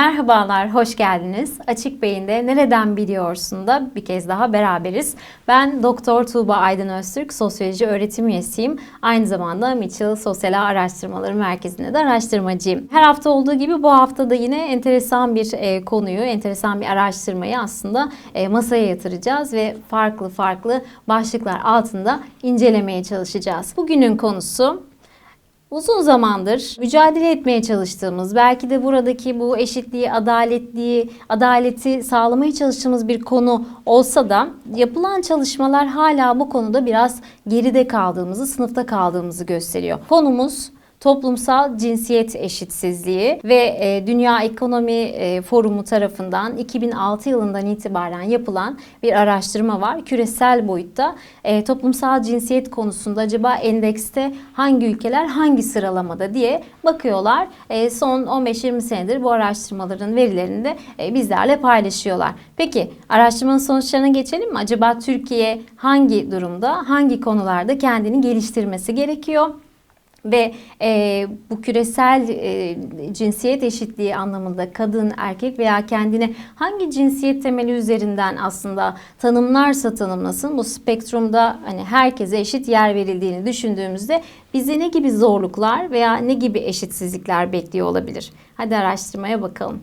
Merhabalar, hoş geldiniz. Açık Beyin'de Nereden Biliyorsun da bir kez daha beraberiz. Ben Doktor Tuğba Aydın Öztürk, sosyoloji öğretim üyesiyim. Aynı zamanda Mitchell Sosyal Araştırmaları Merkezi'nde de araştırmacıyım. Her hafta olduğu gibi bu hafta da yine enteresan bir e, konuyu, enteresan bir araştırmayı aslında e, masaya yatıracağız ve farklı farklı başlıklar altında incelemeye çalışacağız. Bugünün konusu Uzun zamandır mücadele etmeye çalıştığımız, belki de buradaki bu eşitliği, adaletliği, adaleti sağlamaya çalıştığımız bir konu olsa da yapılan çalışmalar hala bu konuda biraz geride kaldığımızı, sınıfta kaldığımızı gösteriyor. Konumuz toplumsal cinsiyet eşitsizliği ve e, Dünya Ekonomi e, Forumu tarafından 2006 yılından itibaren yapılan bir araştırma var. Küresel boyutta e, toplumsal cinsiyet konusunda acaba endekste hangi ülkeler hangi sıralamada diye bakıyorlar. E, son 15-20 senedir bu araştırmaların verilerini de e, bizlerle paylaşıyorlar. Peki araştırmanın sonuçlarına geçelim mi? Acaba Türkiye hangi durumda, hangi konularda kendini geliştirmesi gerekiyor? Ve e, bu küresel e, cinsiyet eşitliği anlamında kadın, erkek veya kendine hangi cinsiyet temeli üzerinden aslında tanımlarsa tanımlasın bu spektrumda hani herkese eşit yer verildiğini düşündüğümüzde bizi ne gibi zorluklar veya ne gibi eşitsizlikler bekliyor olabilir? Hadi araştırmaya bakalım.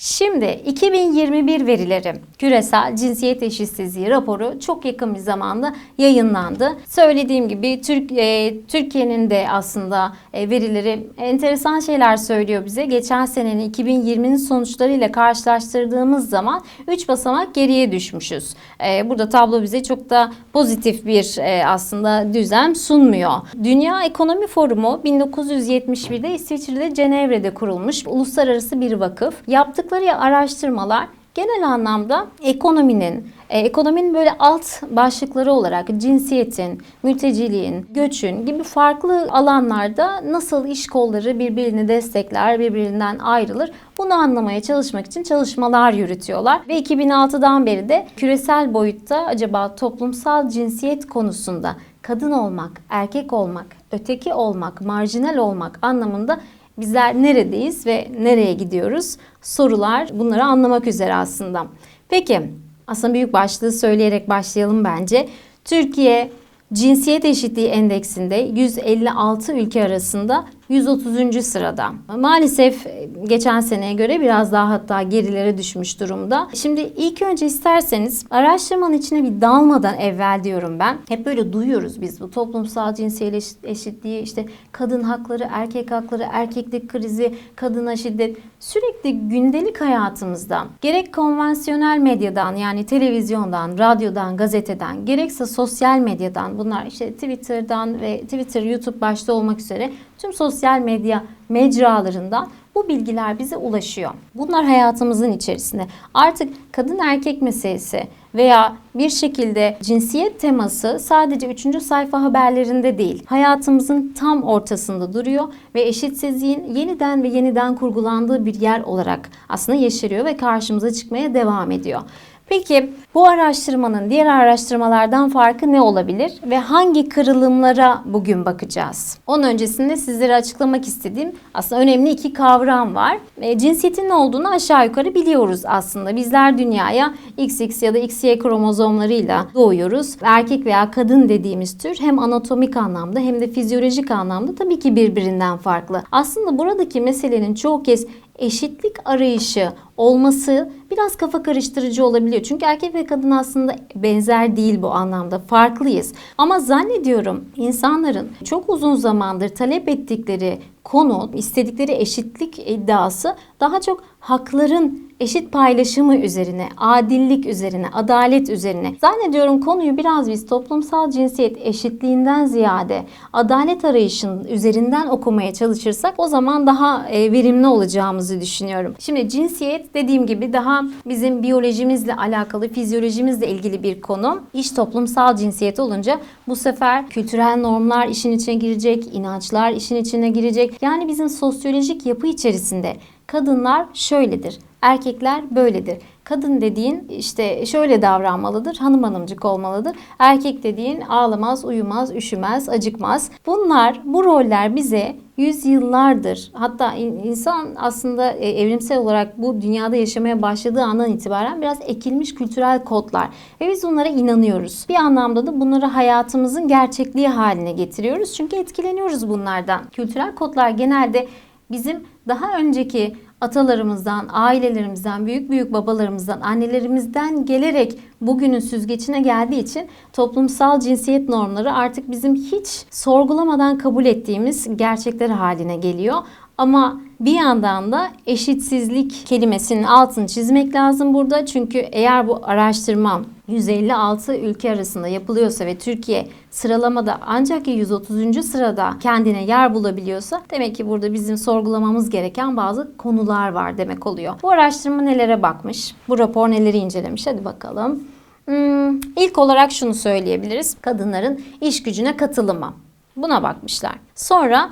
Şimdi 2021 verileri küresel cinsiyet eşitsizliği raporu çok yakın bir zamanda yayınlandı. Söylediğim gibi Türk e, Türkiye'nin de aslında e, verileri enteresan şeyler söylüyor bize. Geçen senenin 2020'nin sonuçlarıyla karşılaştırdığımız zaman 3 basamak geriye düşmüşüz. E, burada tablo bize çok da pozitif bir e, aslında düzen sunmuyor. Dünya Ekonomi Forumu 1971'de İsviçre'de Cenevre'de kurulmuş uluslararası bir vakıf. Yaptık yaptıkları araştırmalar genel anlamda ekonominin, e, ekonominin böyle alt başlıkları olarak cinsiyetin, mülteciliğin, göçün gibi farklı alanlarda nasıl iş kolları birbirini destekler, birbirinden ayrılır bunu anlamaya çalışmak için çalışmalar yürütüyorlar. Ve 2006'dan beri de küresel boyutta acaba toplumsal cinsiyet konusunda kadın olmak, erkek olmak, öteki olmak, marjinal olmak anlamında bizler neredeyiz ve nereye gidiyoruz? Sorular bunları anlamak üzere aslında. Peki aslında büyük başlığı söyleyerek başlayalım bence. Türkiye Cinsiyet Eşitliği Endeksinde 156 ülke arasında 130. sırada. Maalesef geçen seneye göre biraz daha hatta gerilere düşmüş durumda. Şimdi ilk önce isterseniz araştırmanın içine bir dalmadan evvel diyorum ben. Hep böyle duyuyoruz biz bu toplumsal cinsiyet eşitliği, işte kadın hakları, erkek hakları, erkeklik krizi, kadına şiddet sürekli gündelik hayatımızda gerek konvansiyonel medyadan yani televizyondan, radyodan, gazeteden gerekse sosyal medyadan bunlar işte Twitter'dan ve Twitter, YouTube başta olmak üzere tüm sosyal medya mecralarından bu bilgiler bize ulaşıyor. Bunlar hayatımızın içerisinde. Artık kadın erkek meselesi veya bir şekilde cinsiyet teması sadece 3. sayfa haberlerinde değil, hayatımızın tam ortasında duruyor ve eşitsizliğin yeniden ve yeniden kurgulandığı bir yer olarak aslında yeşeriyor ve karşımıza çıkmaya devam ediyor. Peki bu araştırmanın diğer araştırmalardan farkı ne olabilir ve hangi kırılımlara bugün bakacağız? Onun öncesinde sizlere açıklamak istediğim aslında önemli iki kavram var. E, cinsiyetin ne olduğunu aşağı yukarı biliyoruz aslında. Bizler dünyaya XX ya da XY kromozomlarıyla doğuyoruz. Erkek veya kadın dediğimiz tür hem anatomik anlamda hem de fizyolojik anlamda tabii ki birbirinden farklı. Aslında buradaki meselenin çoğu kez eşitlik arayışı olması biraz kafa karıştırıcı olabiliyor. Çünkü erkek ve kadın aslında benzer değil bu anlamda. Farklıyız. Ama zannediyorum insanların çok uzun zamandır talep ettikleri konu, istedikleri eşitlik iddiası daha çok hakların eşit paylaşımı üzerine, adillik üzerine, adalet üzerine. Zannediyorum konuyu biraz biz toplumsal cinsiyet eşitliğinden ziyade adalet arayışının üzerinden okumaya çalışırsak o zaman daha e, verimli olacağımızı düşünüyorum. Şimdi cinsiyet dediğim gibi daha bizim biyolojimizle alakalı, fizyolojimizle ilgili bir konu. İş toplumsal cinsiyet olunca bu sefer kültürel normlar işin içine girecek, inançlar işin içine girecek. Yani bizim sosyolojik yapı içerisinde kadınlar şöyledir Erkekler böyledir. Kadın dediğin işte şöyle davranmalıdır, hanım hanımcık olmalıdır. Erkek dediğin ağlamaz, uyumaz, üşümez, acıkmaz. Bunlar, bu roller bize yüzyıllardır hatta in- insan aslında e, evrimsel olarak bu dünyada yaşamaya başladığı andan itibaren biraz ekilmiş kültürel kodlar ve biz bunlara inanıyoruz. Bir anlamda da bunları hayatımızın gerçekliği haline getiriyoruz çünkü etkileniyoruz bunlardan. Kültürel kodlar genelde bizim daha önceki atalarımızdan, ailelerimizden, büyük büyük babalarımızdan, annelerimizden gelerek bugünün süzgecine geldiği için toplumsal cinsiyet normları artık bizim hiç sorgulamadan kabul ettiğimiz gerçekler haline geliyor. Ama bir yandan da eşitsizlik kelimesinin altını çizmek lazım burada. Çünkü eğer bu araştırma 156 ülke arasında yapılıyorsa ve Türkiye sıralamada ancak 130. sırada kendine yer bulabiliyorsa demek ki burada bizim sorgulamamız gereken bazı konular var demek oluyor. Bu araştırma nelere bakmış? Bu rapor neleri incelemiş? Hadi bakalım. Hmm, ilk olarak şunu söyleyebiliriz. Kadınların iş gücüne katılımı. Buna bakmışlar. Sonra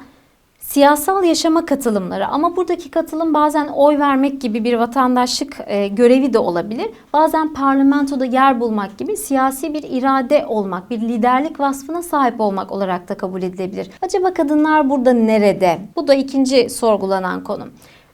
Siyasal yaşama katılımları ama buradaki katılım bazen oy vermek gibi bir vatandaşlık e, görevi de olabilir. Bazen parlamentoda yer bulmak gibi siyasi bir irade olmak, bir liderlik vasfına sahip olmak olarak da kabul edilebilir. Acaba kadınlar burada nerede? Bu da ikinci sorgulanan konu.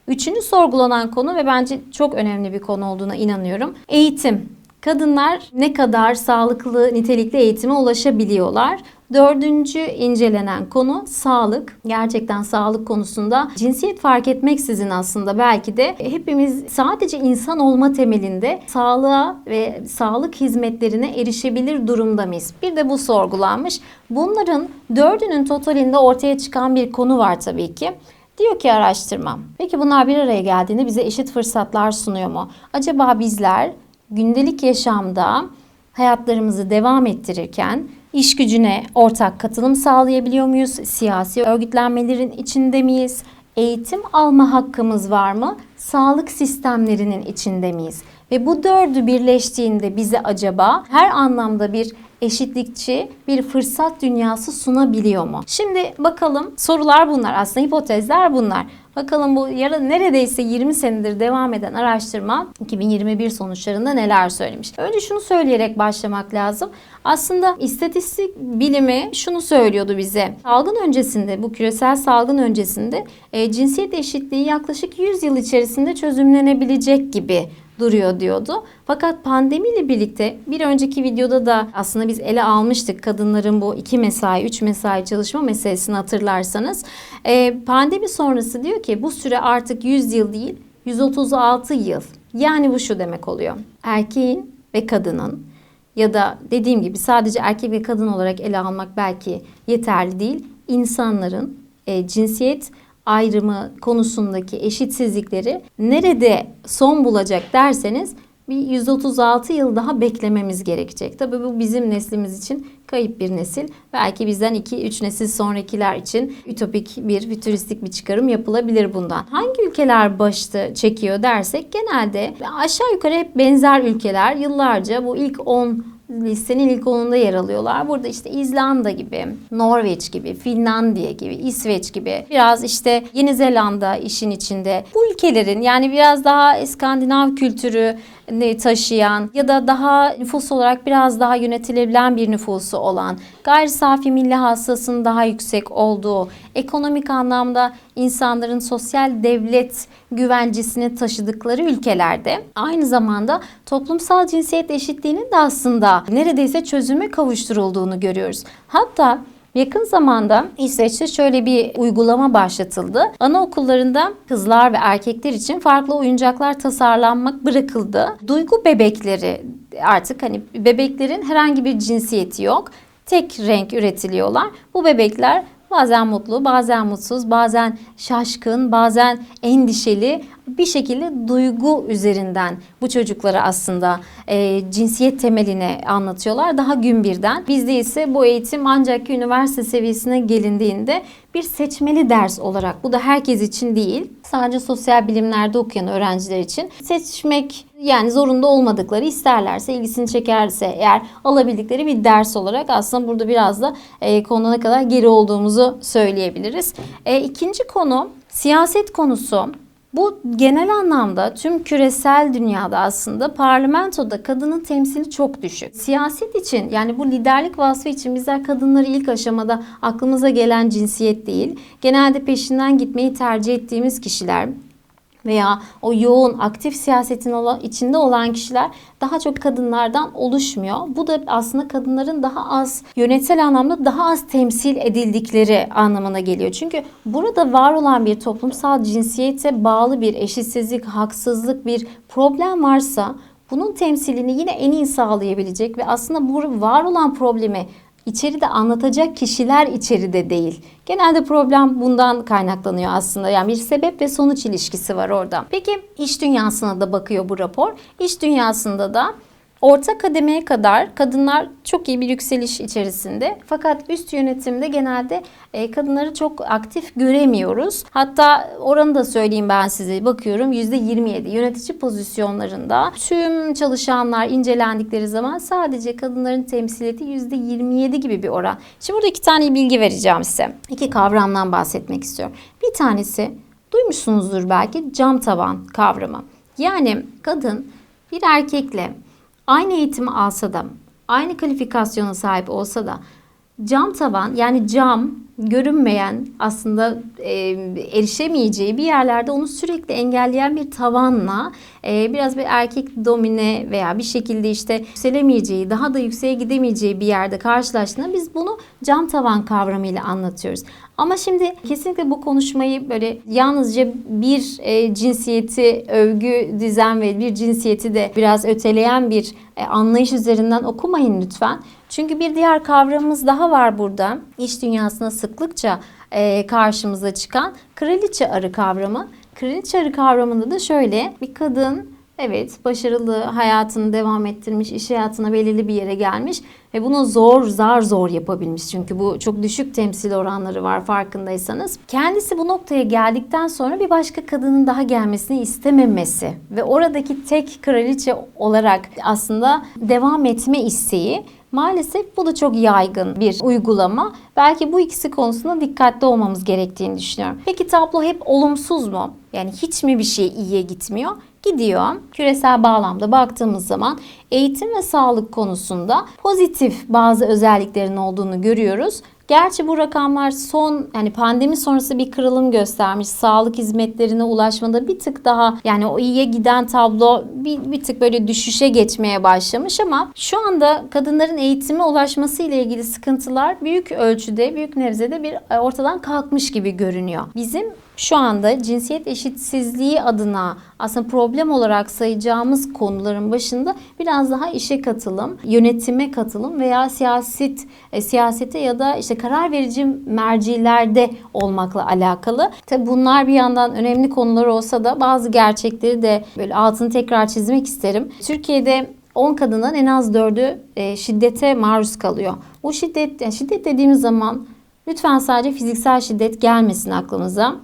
Üçüncü sorgulanan konu ve bence çok önemli bir konu olduğuna inanıyorum. Eğitim. Kadınlar ne kadar sağlıklı, nitelikli eğitime ulaşabiliyorlar? Dördüncü incelenen konu sağlık. Gerçekten sağlık konusunda cinsiyet fark etmeksizin aslında belki de hepimiz sadece insan olma temelinde sağlığa ve sağlık hizmetlerine erişebilir durumda mıyız? Bir de bu sorgulanmış. Bunların dördünün totalinde ortaya çıkan bir konu var tabii ki. Diyor ki araştırma. Peki bunlar bir araya geldiğinde bize eşit fırsatlar sunuyor mu? Acaba bizler gündelik yaşamda hayatlarımızı devam ettirirken iş gücüne ortak katılım sağlayabiliyor muyuz? Siyasi örgütlenmelerin içinde miyiz? Eğitim alma hakkımız var mı? Sağlık sistemlerinin içinde miyiz? Ve bu dördü birleştiğinde bize acaba her anlamda bir eşitlikçi bir fırsat dünyası sunabiliyor mu? Şimdi bakalım sorular bunlar aslında hipotezler bunlar. Bakalım bu yara neredeyse 20 senedir devam eden araştırma 2021 sonuçlarında neler söylemiş. Önce şunu söyleyerek başlamak lazım. Aslında istatistik bilimi şunu söylüyordu bize. Salgın öncesinde, bu küresel salgın öncesinde e, cinsiyet eşitliği yaklaşık 100 yıl içerisinde çözümlenebilecek gibi duruyor diyordu. Fakat pandemiyle birlikte bir önceki videoda da aslında biz ele almıştık kadınların bu iki mesai, üç mesai çalışma meselesini hatırlarsanız. Ee, pandemi sonrası diyor ki bu süre artık 100 yıl değil 136 yıl. Yani bu şu demek oluyor. Erkeğin ve kadının ya da dediğim gibi sadece erkek ve kadın olarak ele almak belki yeterli değil. İnsanların e, cinsiyet ayrımı konusundaki eşitsizlikleri nerede son bulacak derseniz bir 136 yıl daha beklememiz gerekecek. Tabii bu bizim neslimiz için kayıp bir nesil. Belki bizden 2-3 nesil sonrakiler için ütopik bir, fütüristik bir çıkarım yapılabilir bundan. Hangi ülkeler başta çekiyor dersek genelde aşağı yukarı hep benzer ülkeler yıllarca bu ilk 10 listenin ilk onunda yer alıyorlar. Burada işte İzlanda gibi, Norveç gibi, Finlandiya gibi, İsveç gibi, biraz işte Yeni Zelanda işin içinde. Bu ülkelerin yani biraz daha İskandinav kültürü taşıyan ya da daha nüfus olarak biraz daha yönetilebilen bir nüfusu olan, gayri safi milli hasılasının daha yüksek olduğu, ekonomik anlamda insanların sosyal devlet güvencesini taşıdıkları ülkelerde aynı zamanda toplumsal cinsiyet eşitliğinin de aslında neredeyse çözüme kavuşturulduğunu görüyoruz. Hatta Yakın zamanda İsveç'te şöyle bir uygulama başlatıldı. Anaokullarında kızlar ve erkekler için farklı oyuncaklar tasarlanmak bırakıldı. Duygu bebekleri artık hani bebeklerin herhangi bir cinsiyeti yok. Tek renk üretiliyorlar. Bu bebekler bazen mutlu, bazen mutsuz, bazen şaşkın, bazen endişeli bir şekilde duygu üzerinden bu çocuklara aslında e, cinsiyet temeline anlatıyorlar daha gün birden. Bizde ise bu eğitim ancak üniversite seviyesine gelindiğinde bir seçmeli ders olarak bu da herkes için değil sadece sosyal bilimlerde okuyan öğrenciler için seçmek yani zorunda olmadıkları isterlerse ilgisini çekerse eğer alabildikleri bir ders olarak aslında burada biraz da e, konuda kadar geri olduğumuzu söyleyebiliriz. E, ikinci konu siyaset konusu Bu genel anlamda tüm küresel dünyada aslında parlamentoda kadının temsili çok düşük. Siyaset için yani bu liderlik vasfı için bizler kadınları ilk aşamada aklımıza gelen cinsiyet değil. Genelde peşinden gitmeyi tercih ettiğimiz kişiler veya o yoğun aktif siyasetin içinde olan kişiler daha çok kadınlardan oluşmuyor. Bu da aslında kadınların daha az yönetsel anlamda daha az temsil edildikleri anlamına geliyor. Çünkü burada var olan bir toplumsal cinsiyete bağlı bir eşitsizlik, haksızlık, bir problem varsa bunun temsilini yine en iyi sağlayabilecek ve aslında bu var olan problemi içeride anlatacak kişiler içeride değil. Genelde problem bundan kaynaklanıyor aslında. Yani bir sebep ve sonuç ilişkisi var orada. Peki iş dünyasına da bakıyor bu rapor. İş dünyasında da Orta kademeye kadar kadınlar çok iyi bir yükseliş içerisinde. Fakat üst yönetimde genelde e, kadınları çok aktif göremiyoruz. Hatta oranı da söyleyeyim ben size. Bakıyorum %27 yönetici pozisyonlarında tüm çalışanlar incelendikleri zaman sadece kadınların temsiliyeti %27 gibi bir oran. Şimdi burada iki tane bilgi vereceğim size. İki kavramdan bahsetmek istiyorum. Bir tanesi duymuşsunuzdur belki cam tavan kavramı. Yani kadın bir erkekle aynı eğitimi alsa da, aynı kalifikasyona sahip olsa da cam tavan yani cam görünmeyen aslında e, erişemeyeceği bir yerlerde onu sürekli engelleyen bir tavanla e, biraz bir erkek domine veya bir şekilde işte yükselemeyeceği daha da yükseğe gidemeyeceği bir yerde karşılaştığında biz bunu cam tavan kavramıyla anlatıyoruz. Ama şimdi kesinlikle bu konuşmayı böyle yalnızca bir e, cinsiyeti övgü dizen ve bir cinsiyeti de biraz öteleyen bir e, anlayış üzerinden okumayın lütfen. Çünkü bir diğer kavramımız daha var burada. İş dünyasına sıklıkça e, karşımıza çıkan kraliçe arı kavramı. Kraliçe arı kavramında da şöyle bir kadın Evet, başarılı hayatını devam ettirmiş, iş hayatına belirli bir yere gelmiş ve bunu zor, zar zor yapabilmiş. Çünkü bu çok düşük temsil oranları var farkındaysanız. Kendisi bu noktaya geldikten sonra bir başka kadının daha gelmesini istememesi ve oradaki tek kraliçe olarak aslında devam etme isteği Maalesef bu da çok yaygın bir uygulama. Belki bu ikisi konusunda dikkatli olmamız gerektiğini düşünüyorum. Peki tablo hep olumsuz mu? Yani hiç mi bir şey iyiye gitmiyor? Gidiyor. Küresel bağlamda baktığımız zaman eğitim ve sağlık konusunda pozitif bazı özelliklerin olduğunu görüyoruz. Gerçi bu rakamlar son yani pandemi sonrası bir kırılım göstermiş. Sağlık hizmetlerine ulaşmada bir tık daha yani o iyiye giden tablo bir, bir tık böyle düşüşe geçmeye başlamış ama şu anda kadınların eğitime ulaşması ile ilgili sıkıntılar büyük ölçüde, büyük nevzede bir e, ortadan kalkmış gibi görünüyor. Bizim şu anda cinsiyet eşitsizliği adına aslında problem olarak sayacağımız konuların başında biraz daha işe katılım, yönetime katılım veya siyaset e, siyasete ya da işte karar verici mercilerde olmakla alakalı. Tabi bunlar bir yandan önemli konular olsa da bazı gerçekleri de böyle altını tekrar çizmek isterim. Türkiye'de 10 kadından en az 4'ü e, şiddete maruz kalıyor. Bu şiddet, yani şiddet dediğimiz zaman lütfen sadece fiziksel şiddet gelmesin aklımıza.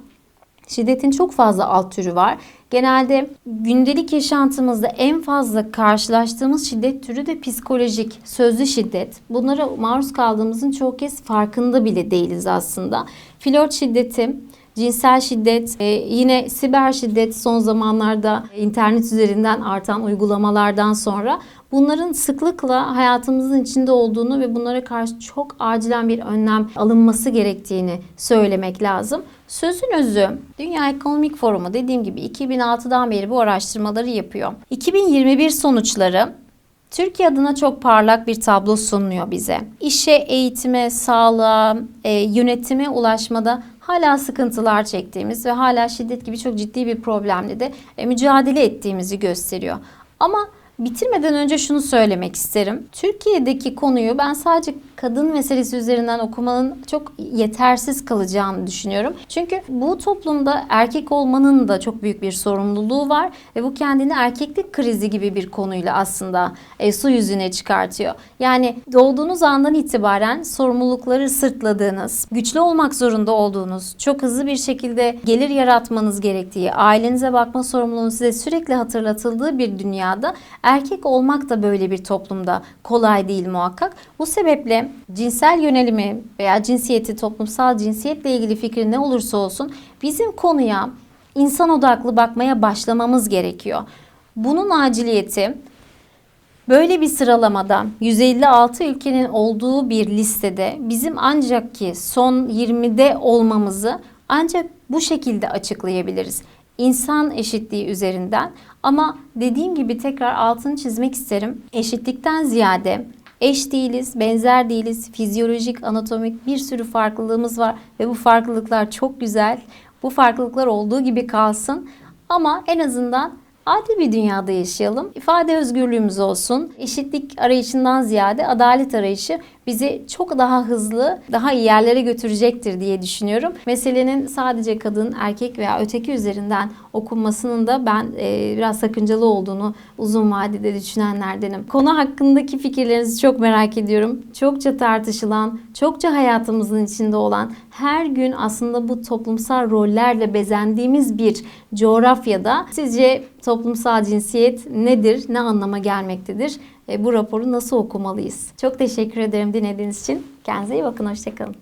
Şiddetin çok fazla alt türü var. Genelde gündelik yaşantımızda en fazla karşılaştığımız şiddet türü de psikolojik, sözlü şiddet. Bunlara maruz kaldığımızın çoğu kez farkında bile değiliz aslında. Flört şiddeti, cinsel şiddet, e, yine siber şiddet son zamanlarda internet üzerinden artan uygulamalardan sonra bunların sıklıkla hayatımızın içinde olduğunu ve bunlara karşı çok acilen bir önlem alınması gerektiğini söylemek lazım. Sözün özü Dünya Ekonomik Forumu dediğim gibi 2006'dan beri bu araştırmaları yapıyor. 2021 sonuçları Türkiye adına çok parlak bir tablo sunuyor bize. İşe, eğitime, sağlığa, e, yönetime ulaşmada hala sıkıntılar çektiğimiz ve hala şiddet gibi çok ciddi bir problemle de e, mücadele ettiğimizi gösteriyor. Ama bitirmeden önce şunu söylemek isterim. Türkiye'deki konuyu ben sadece kadın meselesi üzerinden okumanın çok yetersiz kalacağını düşünüyorum. Çünkü bu toplumda erkek olmanın da çok büyük bir sorumluluğu var ve bu kendini erkeklik krizi gibi bir konuyla aslında e, su yüzüne çıkartıyor. Yani doğduğunuz andan itibaren sorumlulukları sırtladığınız, güçlü olmak zorunda olduğunuz, çok hızlı bir şekilde gelir yaratmanız gerektiği, ailenize bakma sorumluluğunun size sürekli hatırlatıldığı bir dünyada erkek olmak da böyle bir toplumda kolay değil muhakkak. Bu sebeple cinsel yönelimi veya cinsiyeti, toplumsal cinsiyetle ilgili fikri ne olursa olsun bizim konuya insan odaklı bakmaya başlamamız gerekiyor. Bunun aciliyeti Böyle bir sıralamada 156 ülkenin olduğu bir listede bizim ancak ki son 20'de olmamızı ancak bu şekilde açıklayabiliriz. İnsan eşitliği üzerinden ama dediğim gibi tekrar altını çizmek isterim. Eşitlikten ziyade eş değiliz, benzer değiliz, fizyolojik, anatomik bir sürü farklılığımız var ve bu farklılıklar çok güzel. Bu farklılıklar olduğu gibi kalsın ama en azından adil bir dünyada yaşayalım. İfade özgürlüğümüz olsun. Eşitlik arayışından ziyade adalet arayışı bizi çok daha hızlı, daha iyi yerlere götürecektir diye düşünüyorum. Meselenin sadece kadın, erkek veya öteki üzerinden okunmasının da ben e, biraz sakıncalı olduğunu uzun vadede düşünenlerdenim. Konu hakkındaki fikirlerinizi çok merak ediyorum. Çokça tartışılan, çokça hayatımızın içinde olan, her gün aslında bu toplumsal rollerle bezendiğimiz bir coğrafyada sizce toplumsal cinsiyet nedir, ne anlama gelmektedir? E, bu raporu nasıl okumalıyız? Çok teşekkür ederim dinlediğiniz için. Kendinize iyi bakın, hoşçakalın.